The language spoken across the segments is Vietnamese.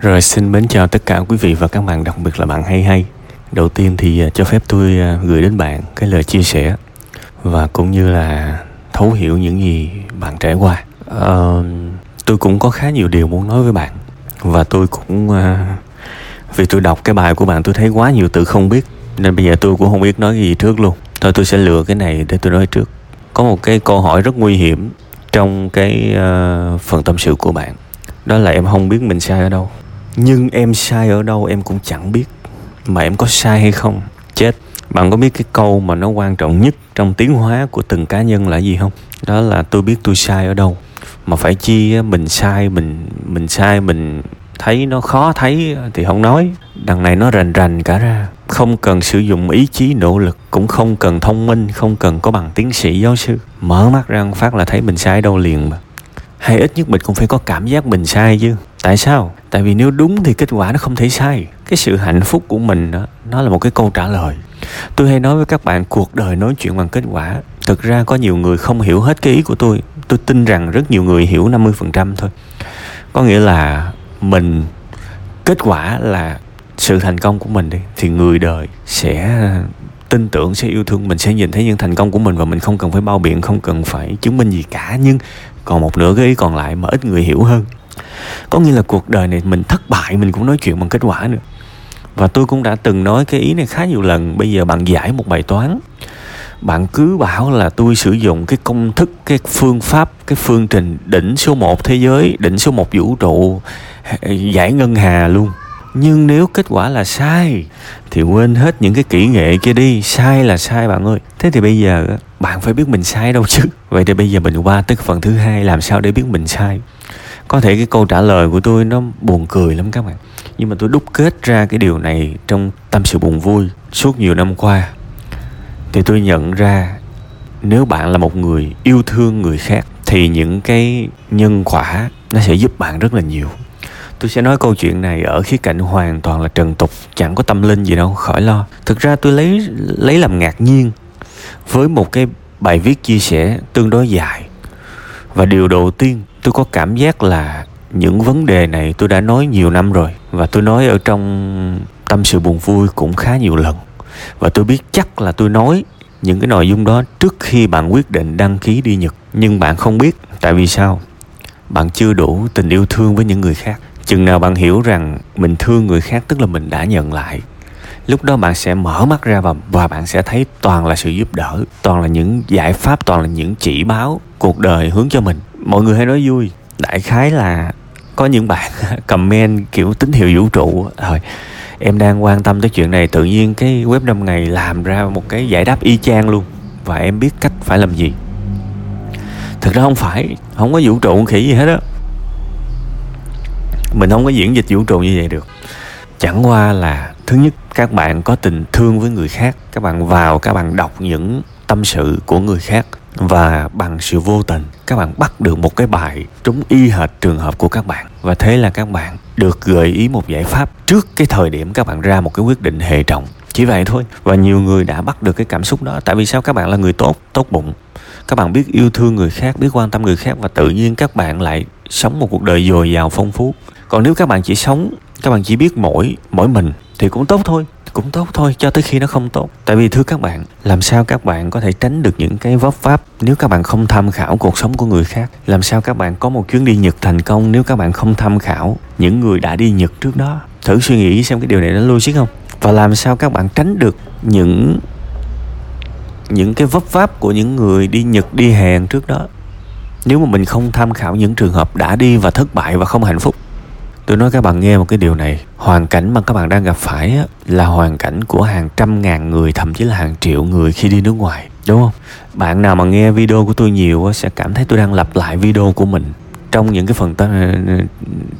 Rồi xin mến chào tất cả quý vị và các bạn, đặc biệt là bạn hay hay. Đầu tiên thì à, cho phép tôi à, gửi đến bạn cái lời chia sẻ và cũng như là thấu hiểu những gì bạn trải qua. Uh, tôi cũng có khá nhiều điều muốn nói với bạn và tôi cũng uh, vì tôi đọc cái bài của bạn tôi thấy quá nhiều từ không biết nên bây giờ tôi cũng không biết nói gì trước luôn. Thôi tôi sẽ lựa cái này để tôi nói trước. Có một cái câu hỏi rất nguy hiểm trong cái uh, phần tâm sự của bạn đó là em không biết mình sai ở đâu nhưng em sai ở đâu em cũng chẳng biết. Mà em có sai hay không? Chết. Bạn có biết cái câu mà nó quan trọng nhất trong tiến hóa của từng cá nhân là gì không? Đó là tôi biết tôi sai ở đâu. Mà phải chi mình sai, mình mình sai, mình thấy nó khó thấy thì không nói. Đằng này nó rành rành cả ra. Không cần sử dụng ý chí, nỗ lực, cũng không cần thông minh, không cần có bằng tiến sĩ, giáo sư. Mở mắt ra phát là thấy mình sai đâu liền mà. Hay ít nhất mình cũng phải có cảm giác mình sai chứ tại sao? Tại vì nếu đúng thì kết quả nó không thể sai. Cái sự hạnh phúc của mình đó nó là một cái câu trả lời. Tôi hay nói với các bạn, cuộc đời nói chuyện bằng kết quả. Thực ra có nhiều người không hiểu hết cái ý của tôi. Tôi tin rằng rất nhiều người hiểu 50% thôi. Có nghĩa là mình, kết quả là sự thành công của mình đi, thì người đời sẽ tin tưởng, sẽ yêu thương mình, sẽ nhìn thấy những thành công của mình và mình không cần phải bao biện, không cần phải chứng minh gì cả. Nhưng còn một nửa cái ý còn lại mà ít người hiểu hơn có nghĩa là cuộc đời này mình thất bại, mình cũng nói chuyện bằng kết quả nữa. Và tôi cũng đã từng nói cái ý này khá nhiều lần. Bây giờ bạn giải một bài toán. Bạn cứ bảo là tôi sử dụng cái công thức, cái phương pháp, cái phương trình đỉnh số 1 thế giới, đỉnh số 1 vũ trụ giải ngân hà luôn. Nhưng nếu kết quả là sai, thì quên hết những cái kỹ nghệ kia đi. Sai là sai, bạn ơi. Thế thì bây giờ bạn phải biết mình sai đâu chứ. Vậy thì bây giờ mình qua tới phần thứ hai, làm sao để biết mình sai? Có thể cái câu trả lời của tôi nó buồn cười lắm các bạn. Nhưng mà tôi đúc kết ra cái điều này trong tâm sự buồn vui suốt nhiều năm qua. Thì tôi nhận ra nếu bạn là một người yêu thương người khác thì những cái nhân quả nó sẽ giúp bạn rất là nhiều. Tôi sẽ nói câu chuyện này ở khía cạnh hoàn toàn là trần tục, chẳng có tâm linh gì đâu, khỏi lo. Thực ra tôi lấy lấy làm ngạc nhiên với một cái bài viết chia sẻ tương đối dài. Và điều đầu tiên tôi có cảm giác là những vấn đề này tôi đã nói nhiều năm rồi và tôi nói ở trong tâm sự buồn vui cũng khá nhiều lần. Và tôi biết chắc là tôi nói những cái nội dung đó trước khi bạn quyết định đăng ký đi nhật. Nhưng bạn không biết, tại vì sao? Bạn chưa đủ tình yêu thương với những người khác. Chừng nào bạn hiểu rằng mình thương người khác, tức là mình đã nhận lại, lúc đó bạn sẽ mở mắt ra và và bạn sẽ thấy toàn là sự giúp đỡ, toàn là những giải pháp, toàn là những chỉ báo cuộc đời hướng cho mình mọi người hay nói vui, đại khái là có những bạn comment kiểu tín hiệu vũ trụ rồi, em đang quan tâm tới chuyện này, tự nhiên cái web 5 ngày làm ra một cái giải đáp y chang luôn. Và em biết cách phải làm gì. Thực ra không phải, không có vũ trụ khỉ gì hết á. Mình không có diễn dịch vũ trụ như vậy được. Chẳng qua là, thứ nhất, các bạn có tình thương với người khác, các bạn vào, các bạn đọc những tâm sự của người khác và bằng sự vô tình, các bạn bắt được một cái bài trúng y hệt trường hợp của các bạn. Và thế là các bạn được gợi ý một giải pháp trước cái thời điểm các bạn ra một cái quyết định hệ trọng. Chỉ vậy thôi. Và nhiều người đã bắt được cái cảm xúc đó. Tại vì sao? Các bạn là người tốt tốt bụng. Các bạn biết yêu thương người khác, biết quan tâm người khác. Và tự nhiên các bạn lại sống một cuộc đời dồi dào phong phú. Còn nếu các bạn chỉ sống, các bạn chỉ biết mỗi mỗi mình thì cũng tốt thôi cũng tốt thôi, cho tới khi nó không tốt. Tại vì, thưa các bạn, làm sao các bạn có thể tránh được những cái vấp váp nếu các bạn không tham khảo cuộc sống của người khác? Làm sao các bạn có một chuyến đi nhật thành công nếu các bạn không tham khảo những người đã đi nhật trước đó? Thử suy nghĩ xem cái điều này nó logic không? Và làm sao các bạn tránh được những những cái vấp váp của những người đi nhật đi hàn trước đó? Nếu mà mình không tham khảo những trường hợp đã đi và thất bại và không hạnh phúc tôi nói các bạn nghe một cái điều này. Hoàn cảnh mà các bạn đang gặp phải á, là hoàn cảnh của hàng trăm ngàn người thậm chí là hàng triệu người khi đi nước ngoài đúng không? Bạn nào mà nghe video của tôi nhiều á, sẽ cảm thấy tôi đang lặp lại video của mình trong những cái phần tâm,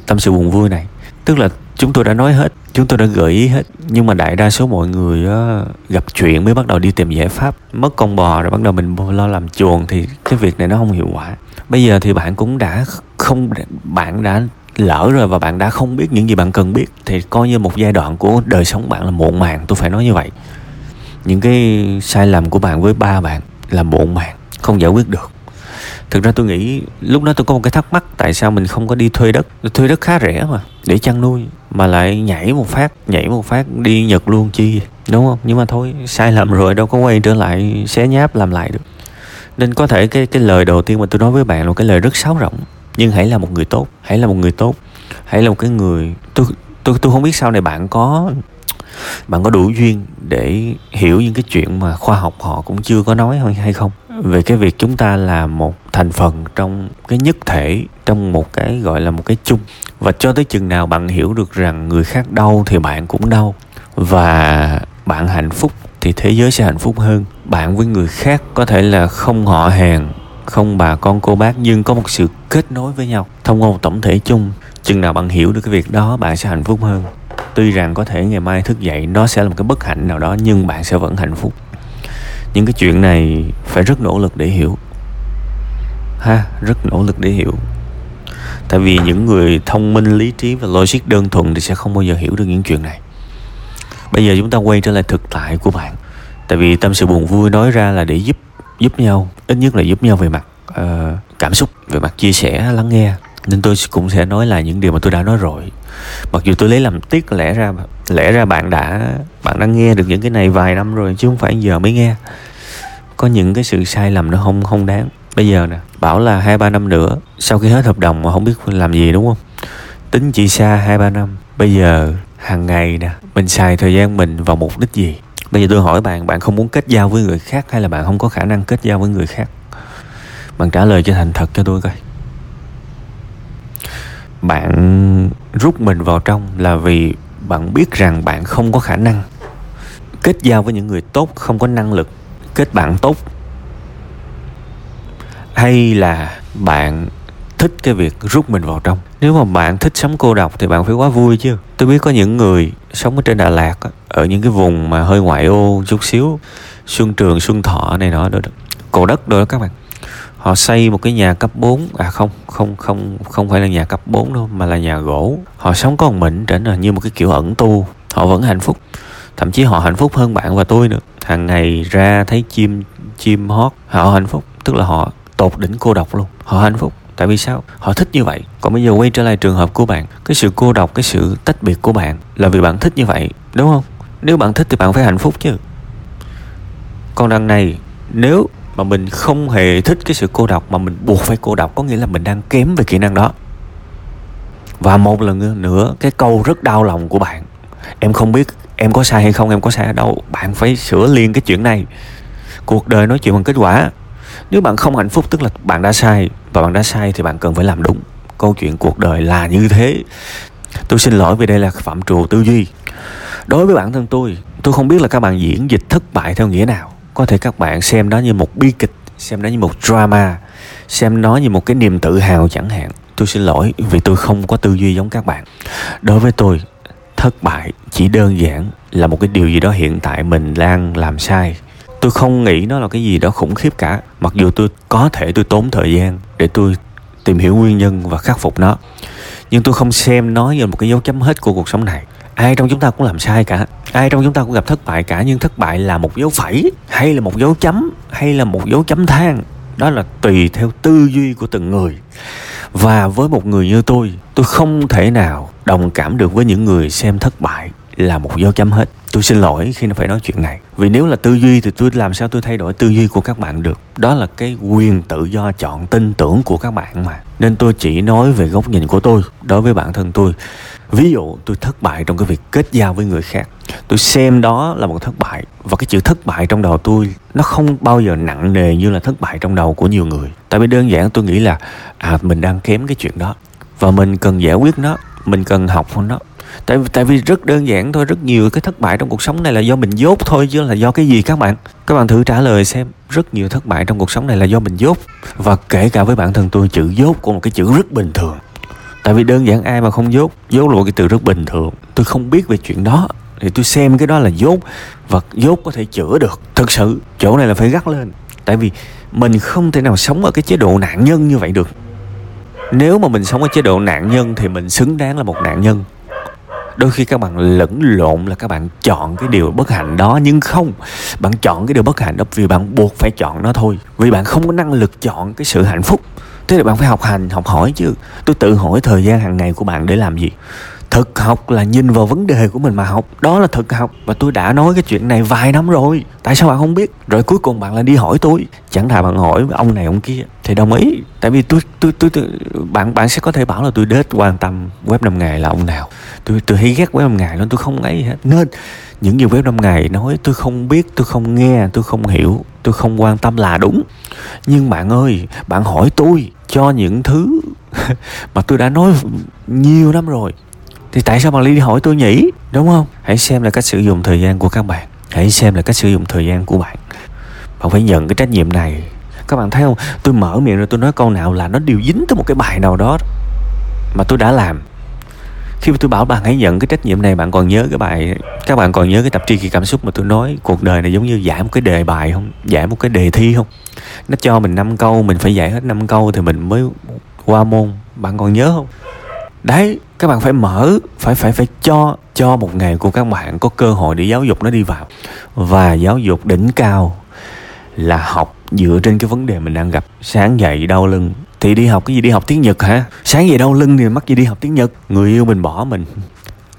tâm sự buồn vui này. Tức là chúng tôi đã nói hết chúng tôi đã gợi ý hết nhưng mà đại đa số mọi người á, gặp chuyện mới bắt đầu đi tìm giải pháp mất con bò rồi bắt đầu mình lo làm chuồng thì cái việc này nó không hiệu quả. Bây giờ thì bạn cũng đã không bạn đã lỡ rồi và bạn đã không biết những gì bạn cần biết, thì coi như một giai đoạn của đời sống bạn là muộn màng, tôi phải nói như vậy. Những cái sai lầm của bạn với ba bạn là muộn màng, không giải quyết được. Thực ra tôi nghĩ lúc đó tôi có một cái thắc mắc, tại sao mình không có đi thuê đất? Thuê đất khá rẻ mà, để chăn nuôi, mà lại nhảy một phát, nhảy một phát đi nhật luôn chi, đúng không? Nhưng mà thôi, sai lầm rồi đâu có quay trở lại xé nháp làm lại được. Nên có thể cái cái lời đầu tiên mà tôi nói với bạn là một cái lời rất sáo rỗng nhưng hãy là một người tốt hãy là một người tốt hãy là một cái người tôi tôi tôi không biết sau này bạn có bạn có đủ duyên để hiểu những cái chuyện mà khoa học họ cũng chưa có nói hay không? Về cái việc chúng ta là một thành phần trong cái nhất thể trong một cái gọi là một cái chung. Và cho tới chừng nào bạn hiểu được rằng người khác đau thì bạn cũng đau. Và bạn hạnh phúc thì thế giới sẽ hạnh phúc hơn. Bạn với người khác có thể là không họ hàng không bà con cô bác, nhưng có một sự kết nối với nhau, thông qua một tổng thể chung. Chừng nào bạn hiểu được cái việc đó, bạn sẽ hạnh phúc hơn. Tuy rằng có thể ngày mai thức dậy nó sẽ là một cái bất hạnh nào đó, nhưng bạn sẽ vẫn hạnh phúc. Những cái chuyện này phải rất nỗ lực để hiểu. Ha, rất nỗ lực để hiểu. Tại vì những người thông minh, lý trí và logic đơn thuần thì sẽ không bao giờ hiểu được những chuyện này. Bây giờ chúng ta quay trở lại thực tại của bạn. Tại vì tâm sự buồn vui nói ra là để giúp giúp nhau ít nhất là giúp nhau về mặt uh, cảm xúc về mặt chia sẻ lắng nghe. Nên tôi cũng sẽ nói là những điều mà tôi đã nói rồi. Mặc dù tôi lấy làm tiếc lẽ ra lẽ ra bạn đã bạn đã nghe được những cái này vài năm rồi chứ không phải giờ mới nghe. Có những cái sự sai lầm nó không không đáng. Bây giờ nè bảo là hai ba năm nữa sau khi hết hợp đồng mà không biết làm gì đúng không? Tính chỉ xa hai ba năm. Bây giờ hàng ngày nè mình xài thời gian mình vào mục đích gì? Bây giờ tôi hỏi bạn bạn không muốn kết giao với người khác hay là bạn không có khả năng kết giao với người khác? Bạn trả lời cho thành thật cho tôi coi. Bạn rút mình vào trong là vì bạn biết rằng bạn không có khả năng kết giao với những người tốt, không có năng lực kết bạn tốt. Hay là bạn thích cái việc rút mình vào trong? Nếu mà bạn thích sống cô độc thì bạn phải quá vui chứ. Tôi biết có những người sống ở trên đà lạt ở những cái vùng mà hơi ngoại ô chút xíu, xuân trường, xuân thọ này nọ đó cổ đất đó các bạn. Họ xây một cái nhà cấp 4 à không không không không phải là nhà cấp 4 đâu, mà là nhà gỗ. Họ sống có một mình, trở nên như một cái kiểu ẩn tu. Họ vẫn hạnh phúc, thậm chí họ hạnh phúc hơn bạn và tôi nữa. Hàng ngày ra thấy chim chim hót, họ hạnh phúc, tức là họ tột đỉnh cô độc luôn. Họ hạnh phúc tại vì sao? Họ thích như vậy. Còn bây giờ quay trở lại trường hợp của bạn, cái sự cô độc, cái sự tách biệt của bạn là vì bạn thích như vậy, đúng không? Nếu bạn thích thì bạn phải hạnh phúc chứ. Còn đằng này, nếu mà mình không hề thích cái sự cô độc mà mình buộc phải cô độc, có nghĩa là mình đang kém về kỹ năng đó. Và một lần nữa, cái câu rất đau lòng của bạn. Em không biết em có sai hay không, em có sai ở đâu. Bạn phải sửa liền cái chuyện này. Cuộc đời nói chuyện bằng kết quả. Nếu bạn không hạnh phúc, tức là bạn đã sai và bạn đã sai thì bạn cần phải làm đúng. Câu chuyện cuộc đời là như thế. Tôi xin lỗi vì đây là phạm trù tư duy. Đối với bản thân tôi tôi không biết là các bạn diễn dịch thất bại theo nghĩa nào. Có thể các bạn xem đó như một bi kịch, xem nó như một drama, xem nó như một cái niềm tự hào chẳng hạn. Tôi xin lỗi vì tôi không có tư duy giống các bạn. Đối với tôi, thất bại chỉ đơn giản là một cái điều gì đó hiện tại mình đang làm sai tôi không nghĩ nó là cái gì đó khủng khiếp cả, mặc dù tôi có thể tôi tốn thời gian để tôi tìm hiểu nguyên nhân và khắc phục nó. Nhưng tôi không xem nó như một cái dấu chấm hết của cuộc sống này. Ai trong chúng ta cũng làm sai cả, ai trong chúng ta cũng gặp thất bại cả, nhưng thất bại là một dấu phẩy, hay là một dấu chấm, hay là một dấu chấm than đó là tùy theo tư duy của từng người. Và với một người như tôi tôi không thể nào đồng cảm được với những người xem thất bại là một dấu chấm hết. Tôi xin lỗi khi nó phải nói chuyện này. Vì nếu là tư duy thì tôi làm sao tôi thay đổi tư duy của các bạn được? Đó là cái quyền tự do chọn tin tưởng của các bạn mà. Nên tôi chỉ nói về góc nhìn của tôi đối với bản thân tôi. Ví dụ, tôi thất bại trong cái việc kết giao với người khác. Tôi xem đó là một thất bại và cái chữ thất bại trong đầu tôi nó không bao giờ nặng nề như là thất bại trong đầu của nhiều người. Tại vì đơn giản tôi nghĩ là à mình đang kém cái chuyện đó và mình cần giải quyết nó, mình cần học nó tại tại vì rất đơn giản thôi, rất nhiều cái thất bại trong cuộc sống này là do mình dốt thôi, chứ là do cái gì các bạn? Các bạn thử trả lời xem, rất nhiều thất bại trong cuộc sống này là do mình dốt. Và kể cả với bản thân tôi, chữ dốt cũng một cái chữ rất bình thường. Tại vì đơn giản ai mà không dốt dốt là một cái từ rất bình thường. Tôi không biết về chuyện đó, thì tôi xem cái đó là dốt. Và dốt có thể chữa được, thực sự, chỗ này là phải gắt lên. Tại vì mình không thể nào sống ở cái chế độ nạn nhân như vậy được. Nếu mà mình sống ở chế độ nạn nhân thì mình xứng đáng là một nạn nhân đôi khi các bạn lẫn lộn là các bạn chọn cái điều bất hạnh đó, nhưng không, bạn chọn cái điều bất hạnh đó vì bạn buộc phải chọn nó thôi. Vì bạn không có năng lực chọn cái sự hạnh phúc. Thế thì bạn phải học hành, học hỏi chứ. Tôi tự hỏi thời gian hàng ngày của bạn để làm gì? Thực học là nhìn vào vấn đề của mình mà học. Đó là thực học. Và tôi đã nói cái chuyện này vài năm rồi. Tại sao bạn không biết? Rồi cuối cùng bạn lại đi hỏi tôi. Chẳng thà bạn hỏi ông này ông kia. Thì đồng ý. Tại vì tôi tôi tôi, tôi bạn bạn sẽ có thể bảo là tôi đết quan tâm web năm ngày là ông nào. Tôi tôi hay ghét web năm ngày nên tôi không ấy hết. Nên những gì web năm ngày nói tôi không biết tôi không nghe tôi không hiểu tôi không quan tâm là đúng. Nhưng bạn ơi bạn hỏi tôi cho những thứ mà tôi đã nói nhiều năm rồi thì tại sao bạn đi hỏi tôi nhỉ? Đúng không? Hãy xem là cách sử dụng thời gian của các bạn. Hãy xem là cách sử dụng thời gian của bạn. Bạn phải nhận cái trách nhiệm này. Các bạn thấy không? Tôi mở miệng rồi tôi nói câu nào là nó đều dính tới một cái bài nào đó mà tôi đã làm. Khi mà tôi bảo bạn hãy nhận cái trách nhiệm này, bạn còn nhớ cái bài các bạn còn nhớ cái tập tri kỳ cảm xúc mà tôi nói, cuộc đời này giống như giải một cái đề bài không? Giải một cái đề thi không? Nó cho mình năm câu, mình phải giải hết năm câu thì mình mới qua môn. Bạn còn nhớ không? Đấy, các bạn phải mở, phải phải phải cho cho một ngày của các bạn có cơ hội để giáo dục nó đi vào. Và giáo dục đỉnh cao là học dựa trên cái vấn đề mình đang gặp. Sáng dậy đau lưng, thì đi học cái gì? Đi học tiếng nhật hả? Sáng dậy đau lưng thì mắc gì đi học tiếng nhật? Người yêu mình bỏ mình.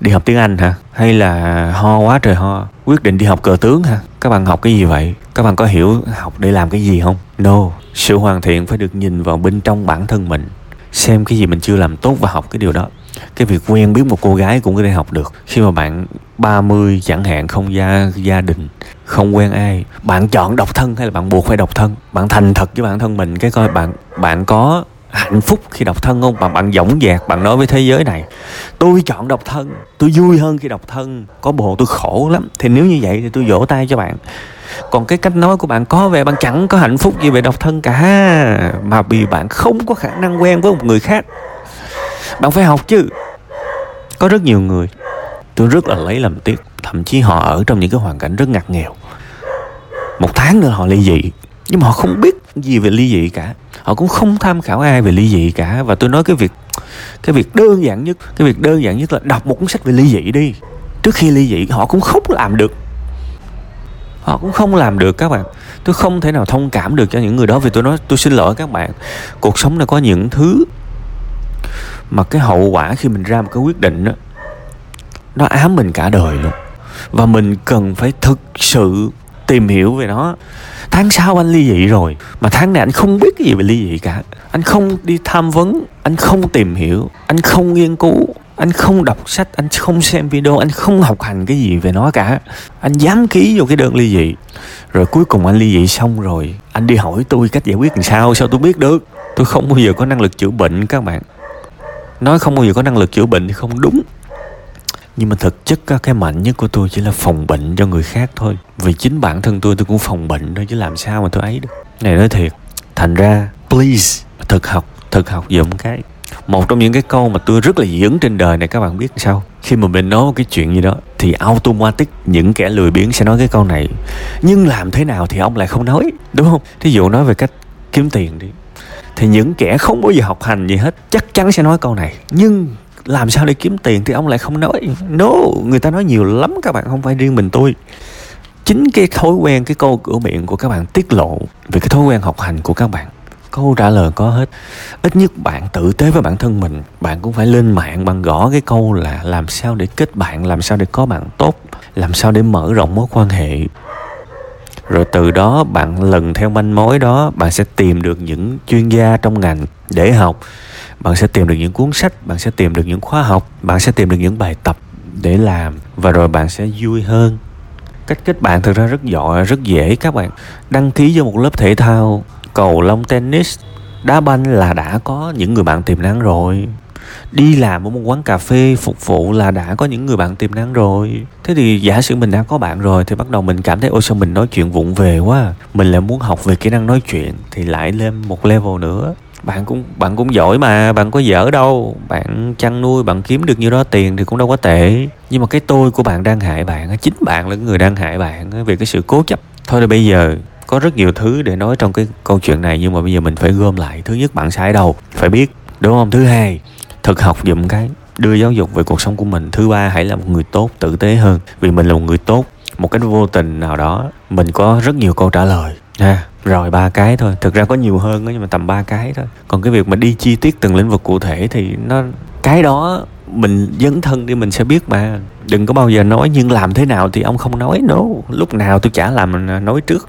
Đi học tiếng anh hả? Hay là ho quá trời ho? Quyết định đi học cờ tướng hả? Các bạn học cái gì vậy? Các bạn có hiểu học để làm cái gì không? No, sự hoàn thiện phải được nhìn vào bên trong bản thân mình xem cái gì mình chưa làm tốt và học cái điều đó. Cái việc quen biết một cô gái cũng có thể học được. Khi mà bạn 30 chẳng hạn, không gia gia đình, không quen ai, bạn chọn độc thân hay là bạn buộc phải độc thân? Bạn thành thật với bản thân mình cái coi bạn bạn có hạnh phúc khi độc thân không? Bạn bạn dõng dạc, bạn nói với thế giới này, tôi chọn độc thân, tôi vui hơn khi độc thân, có bồ tôi khổ lắm. Thì nếu như vậy thì tôi vỗ tay cho bạn còn cái cách nói của bạn có vẻ bạn chẳng có hạnh phúc gì về độc thân cả. Mà vì bạn không có khả năng quen với một người khác. Bạn phải học chứ. Có rất nhiều người, tôi rất là lấy làm tiếc, thậm chí họ ở trong những cái hoàn cảnh rất ngặt nghèo. Một tháng nữa họ ly dị, nhưng mà họ không biết gì về ly dị cả. Họ cũng không tham khảo ai về ly dị cả. Và tôi nói cái việc cái việc đơn giản nhất, cái việc đơn giản nhất là đọc một cuốn sách về ly dị đi. Trước khi ly dị, họ cũng không làm được họ cũng không làm được các bạn. Tôi không thể nào thông cảm được cho những người đó vì tôi nói tôi xin lỗi các bạn. Cuộc sống này có những thứ mà cái hậu quả khi mình ra một cái quyết định đó nó ám mình cả đời luôn. Và mình cần phải thực sự tìm hiểu về nó. Tháng sau anh ly dị rồi, mà tháng này anh không biết cái gì về ly dị cả. Anh không đi tham vấn, anh không tìm hiểu, anh không nghiên cứu anh không đọc sách, anh không xem video, anh không học hành cái gì về nó cả. Anh dám ký vô cái đơn ly dị. Rồi cuối cùng anh ly dị xong rồi, anh đi hỏi tôi cách giải quyết làm sao sao tôi biết được? Tôi không bao giờ có năng lực chữa bệnh, các bạn. Nói không bao giờ có năng lực chữa bệnh thì không đúng. Nhưng mà thực chất cái mạnh nhất của tôi chỉ là phòng bệnh cho người khác thôi. Vì chính bản thân tôi tôi cũng phòng bệnh thôi, chứ làm sao mà tôi ấy được. Này nói thiệt, thành ra, please, thực học thực học giùm cái một trong những cái câu mà tôi rất là dị ứng trên đời này, các bạn biết sao? Khi mà mình nói cái chuyện gì đó, thì automatic những kẻ lười biếng sẽ nói cái câu này. Nhưng làm thế nào thì ông lại không nói, đúng không? Thí dụ nói về cách kiếm tiền đi. Thì những kẻ không bao giờ học hành gì hết, chắc chắn sẽ nói câu này. Nhưng làm sao để kiếm tiền thì ông lại không nói? No, người ta nói nhiều lắm, các bạn, không phải riêng mình tôi. Chính cái thói quen, cái câu cửa miệng của các bạn tiết lộ về cái thói quen học hành của các bạn câu trả lời có hết. Ít nhất bạn tử tế với bản thân mình, bạn cũng phải lên mạng bằng gõ cái câu là làm sao để kết bạn, làm sao để có bạn tốt, làm sao để mở rộng mối quan hệ. Rồi từ đó bạn lần theo manh mối đó, bạn sẽ tìm được những chuyên gia trong ngành để học. Bạn sẽ tìm được những cuốn sách, bạn sẽ tìm được những khóa học, bạn sẽ tìm được những bài tập để làm và rồi bạn sẽ vui hơn. Cách kết bạn thực ra rất giỏi, rất dễ các bạn. Đăng ký cho một lớp thể thao cầu lông tennis. Đá banh là đã có những người bạn tiềm năng rồi. Đi làm ở một quán cà phê phục vụ là đã có những người bạn tiềm năng rồi. Thế thì giả sử mình đã có bạn rồi thì bắt đầu mình cảm thấy, ôi sao mình nói chuyện vụng về quá à. mình lại muốn học về kỹ năng nói chuyện thì lại lên một level nữa. Bạn cũng bạn cũng giỏi mà, bạn có dở đâu. Bạn chăn nuôi, bạn kiếm được nhiêu đó tiền thì cũng đâu có tệ. Nhưng mà cái tôi của bạn đang hại bạn chính bạn là người đang hại bạn vì cái sự cố chấp. Thôi thì bây giờ có rất nhiều thứ để nói trong cái câu chuyện này nhưng mà bây giờ mình phải gom lại. Thứ nhất bạn sai đâu? Phải biết đúng không? Thứ hai thực học dùm cái đưa giáo dục về cuộc sống của mình. Thứ ba hãy là một người tốt tử tế hơn. Vì mình là một người tốt một cách vô tình nào đó mình có rất nhiều câu trả lời. Ha rồi ba cái thôi. Thực ra có nhiều hơn đó, nhưng mà tầm ba cái thôi. Còn cái việc mà đi chi tiết từng lĩnh vực cụ thể thì nó cái đó mình dấn thân đi mình sẽ biết mà. Đừng có bao giờ nói nhưng làm thế nào thì ông không nói. No lúc nào tôi chả làm nói trước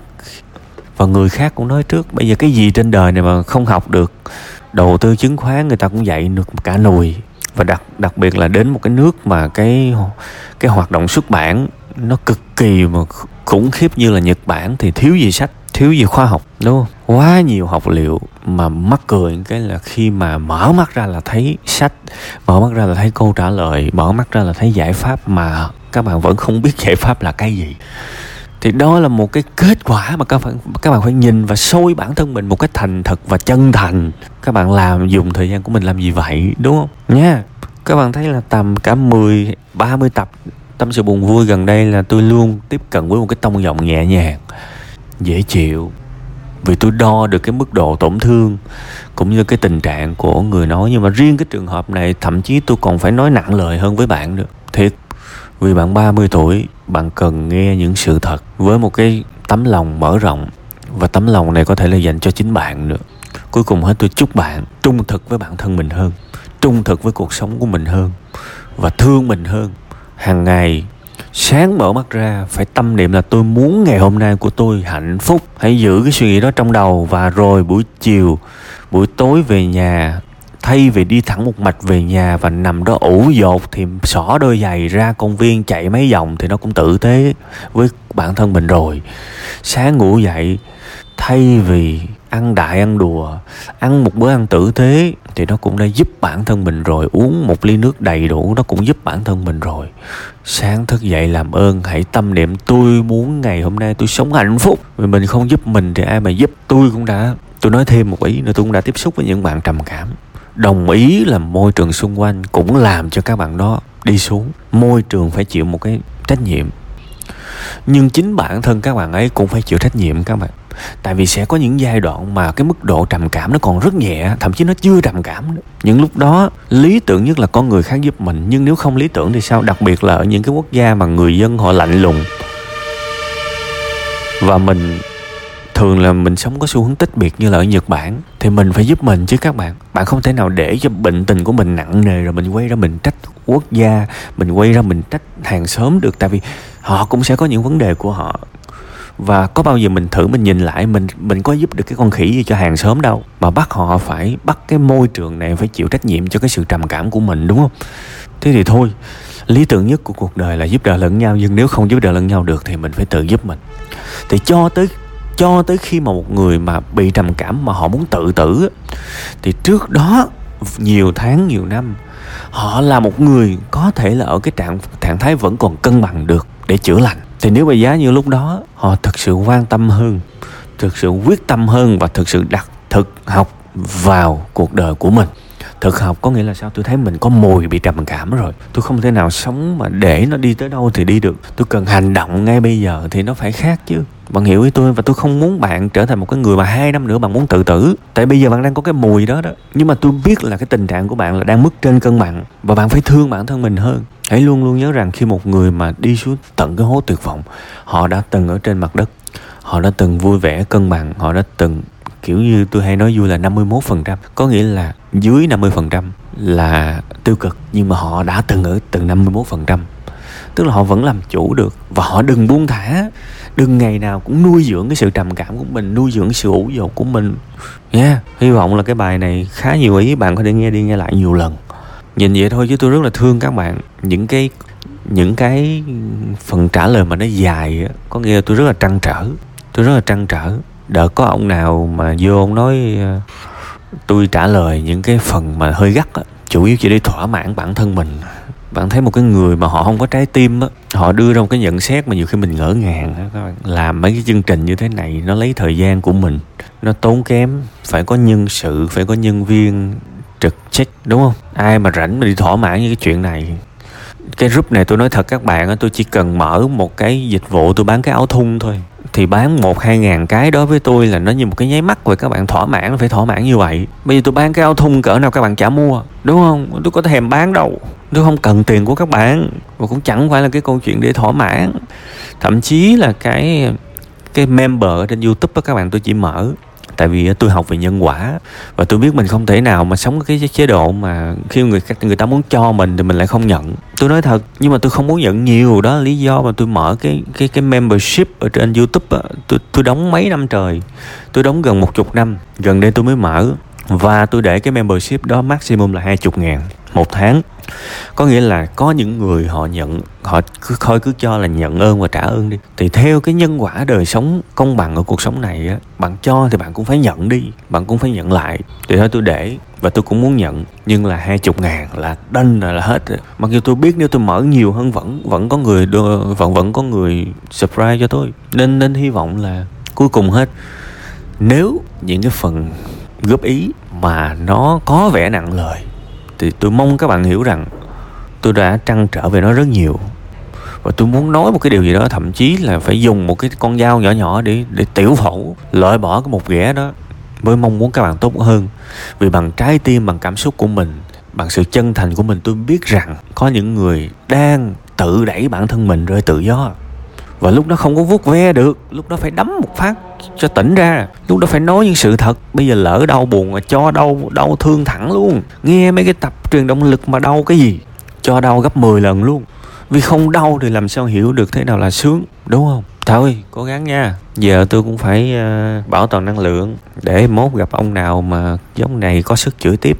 và người khác cũng nói trước, bây giờ cái gì trên đời này mà không học được? Đầu tư, chứng khoán, người ta cũng dạy được cả nùi và đặc đặc biệt là đến một cái nước mà cái cái hoạt động xuất bản nó cực kỳ mà khủng khiếp như là Nhật Bản thì thiếu gì sách, thiếu gì khoa học, đúng không? Quá nhiều học liệu mà mắc cười. Cái là khi mà mở mắt ra là thấy sách, mở mắt ra là thấy câu trả lời, mở mắt ra là thấy giải pháp mà các bạn vẫn không biết giải pháp là cái gì thì đó là một cái kết quả mà các bạn các bạn phải nhìn và soi bản thân mình một cách thành thật và chân thành. Các bạn làm dùng thời gian của mình làm gì vậy, đúng không? Nha, các bạn thấy là tầm cả 10 30 tập, tâm sự buồn vui gần đây là tôi luôn tiếp cận với một cái tông giọng nhẹ nhàng, dễ chịu. Vì tôi đo được cái mức độ tổn thương cũng như cái tình trạng của người nói. Nhưng mà riêng cái trường hợp này, thậm chí tôi còn phải nói nặng lời hơn với bạn được thiệt vì bạn 30 tuổi, bạn cần nghe những sự thật với một cái tấm lòng mở rộng. Và tấm lòng này có thể là dành cho chính bạn nữa. Cuối cùng hết, tôi chúc bạn trung thực với bản thân mình hơn, trung thực với cuộc sống của mình hơn, và thương mình hơn. Hàng ngày, sáng mở mắt ra, phải tâm niệm là tôi muốn ngày hôm nay của tôi hạnh phúc. Hãy giữ cái suy nghĩ đó trong đầu. Và rồi buổi chiều, buổi tối về nhà thay vì đi thẳng một mạch về nhà và nằm đó ủ dột thì xỏ đôi giày ra công viên chạy mấy vòng thì nó cũng tử tế với bản thân mình rồi. Sáng ngủ dậy, thay vì ăn đại ăn đùa, ăn một bữa ăn tử tế thì nó cũng đã giúp bản thân mình rồi. Uống một ly nước đầy đủ nó cũng giúp bản thân mình rồi. Sáng thức dậy làm ơn, hãy tâm niệm tôi muốn ngày hôm nay tôi sống hạnh phúc. Vì mình không giúp mình thì ai mà giúp? Tôi cũng đã. Tôi nói thêm một ý nữa, tôi cũng đã tiếp xúc với những bạn trầm cảm đồng ý là môi trường xung quanh cũng làm cho các bạn đó đi xuống. Môi trường phải chịu một cái trách nhiệm. Nhưng chính bản thân các bạn ấy cũng phải chịu trách nhiệm các bạn. Tại vì sẽ có những giai đoạn mà cái mức độ trầm cảm nó còn rất nhẹ, thậm chí nó chưa trầm cảm nữa. những lúc đó, lý tưởng nhất là có người khác giúp mình, nhưng nếu không lý tưởng thì sao? Đặc biệt là ở những cái quốc gia mà người dân họ lạnh lùng. Và mình, thường là mình sống có xu hướng tích biệt như là ở Nhật Bản thì mình phải giúp mình chứ các bạn. Bạn không thể nào để cho bệnh tình của mình nặng nề rồi mình quay ra mình trách quốc gia, mình quay ra mình trách hàng xóm được. Tại vì họ cũng sẽ có những vấn đề của họ. Và có bao giờ mình thử mình nhìn lại, mình mình có giúp được cái con khỉ gì cho hàng xóm đâu. Mà bắt họ phải, bắt cái môi trường này phải chịu trách nhiệm cho cái sự trầm cảm của mình, đúng không? Thế thì thôi, lý tưởng nhất của cuộc đời là giúp đỡ lẫn nhau. Nhưng nếu không giúp đỡ lẫn nhau được thì mình phải tự giúp mình. Thì cho tới cho tới khi mà một người mà bị trầm cảm mà họ muốn tự tử thì trước đó nhiều tháng, nhiều năm, họ là một người có thể là ở cái trạng trạng thái vẫn còn cân bằng được để chữa lành. Thì nếu mà giá như lúc đó, họ thực sự quan tâm hơn, thực sự quyết tâm hơn và thực sự đặt thực học vào cuộc đời của mình thực học có nghĩa là sao? Tôi thấy mình có mùi bị trầm cảm rồi. Tôi không thể nào sống mà để nó đi tới đâu thì đi được. Tôi cần hành động ngay bây giờ thì nó phải khác chứ. Bạn hiểu ý tôi và tôi không muốn bạn trở thành một cái người mà hai năm nữa bạn muốn tự tử. Tại bây giờ bạn đang có cái mùi đó đó. Nhưng mà tôi biết là cái tình trạng của bạn là đang mất trên cân bằng. Và bạn phải thương bản thân mình hơn. Hãy luôn luôn nhớ rằng khi một người mà đi xuống tận cái hố tuyệt vọng, họ đã từng ở trên mặt đất. Họ đã từng vui vẻ cân bằng. Họ đã từng kiểu như tôi hay nói vui là 51% có nghĩa là dưới 50% là tiêu cực, nhưng mà họ đã từng ở từng 51% tức là họ vẫn làm chủ được và họ đừng buông thả. Đừng ngày nào cũng nuôi dưỡng cái sự trầm cảm của mình, nuôi dưỡng sự ủ dột của mình. Nha yeah. hy vọng là cái bài này khá nhiều ý, bạn có thể nghe đi nghe lại nhiều lần. Nhìn vậy thôi chứ tôi rất là thương các bạn. Những cái những cái phần trả lời mà nó dài á, có nghĩa là tôi rất là trăn trở. Tôi rất là trăn trở đỡ có ông nào mà vô ông nói ờ, tôi trả lời những cái phần mà hơi gắt á, chủ yếu chỉ để thỏa mãn bản thân mình. Bạn thấy một cái người mà họ không có trái tim á, họ đưa ra một cái nhận xét mà nhiều khi mình ngỡ ngàng á, các bạn. Làm mấy cái chương trình như thế này nó lấy thời gian của mình, nó tốn kém, phải có nhân sự, phải có nhân viên trực check đúng không? Ai mà rảnh mà đi thỏa mãn như cái chuyện này? Cái group này tôi nói thật các bạn á, tôi chỉ cần mở một cái dịch vụ tôi bán cái áo thun thôi thì bán một, hai ngàn cái đối với tôi là nó như một cái nháy mắt vậy các bạn thỏa mãn, phải thỏa mãn như vậy. Bây giờ tôi bán cái áo thun cỡ nào các bạn chả mua, đúng không? Tôi có thèm bán đâu. Tôi không cần tiền của các bạn. Và cũng chẳng phải là cái câu chuyện để thỏa mãn. Thậm chí là cái cái member ở trên youtube đó các bạn, tôi chỉ mở tại vì tôi học về nhân quả và tôi biết mình không thể nào mà sống cái chế độ mà khi người người ta muốn cho mình thì mình lại không nhận. Tôi nói thật, nhưng mà tôi không muốn nhận nhiều, đó là lý do mà tôi mở cái cái cái membership ở trên youtube á. Tôi tôi đóng mấy năm trời, tôi đóng gần một chục năm, gần đây tôi mới mở. Và tôi để cái membership đó maximum là hai chục ngàn một tháng có nghĩa là có những người họ nhận họ cứ thôi cứ cho là nhận ơn và trả ơn đi. Thì theo cái nhân quả đời sống công bằng ở cuộc sống này á bạn cho thì bạn cũng phải nhận đi bạn cũng phải nhận lại. Thì thôi tôi để và tôi cũng muốn nhận nhưng là hai chục ngàn là đanh là, là hết mặc dù tôi biết nếu tôi mở nhiều hơn vẫn vẫn có người đưa, vẫn vẫn có người surprise cho tôi. Nên nên hy vọng là cuối cùng hết nếu những cái phần góp ý mà nó có vẻ nặng lời thì tôi mong các bạn hiểu rằng tôi đã trăn trở về nó rất nhiều. Và tôi muốn nói một cái điều gì đó, thậm chí là phải dùng một cái con dao nhỏ nhỏ để để tiểu phẫu, loại bỏ cái một ghẻ đó với mong muốn các bạn tốt hơn. Vì bằng trái tim, bằng cảm xúc của mình, bằng sự chân thành của mình, tôi biết rằng có những người đang tự đẩy bản thân mình rơi tự do. Và lúc đó không có vuốt ve được, lúc đó phải đấm một phát cho tỉnh ra lúc đó phải nói những sự thật. Bây giờ lỡ đau buồn mà cho đau đau thương thẳng luôn. Nghe mấy cái tập truyền động lực mà đau cái gì? Cho đau gấp 10 lần luôn. Vì không đau thì làm sao hiểu được thế nào là sướng đúng không? Thôi cố gắng nha. Giờ tôi cũng phải uh, bảo toàn năng lượng để mốt gặp ông nào mà giống này có sức chửi tiếp.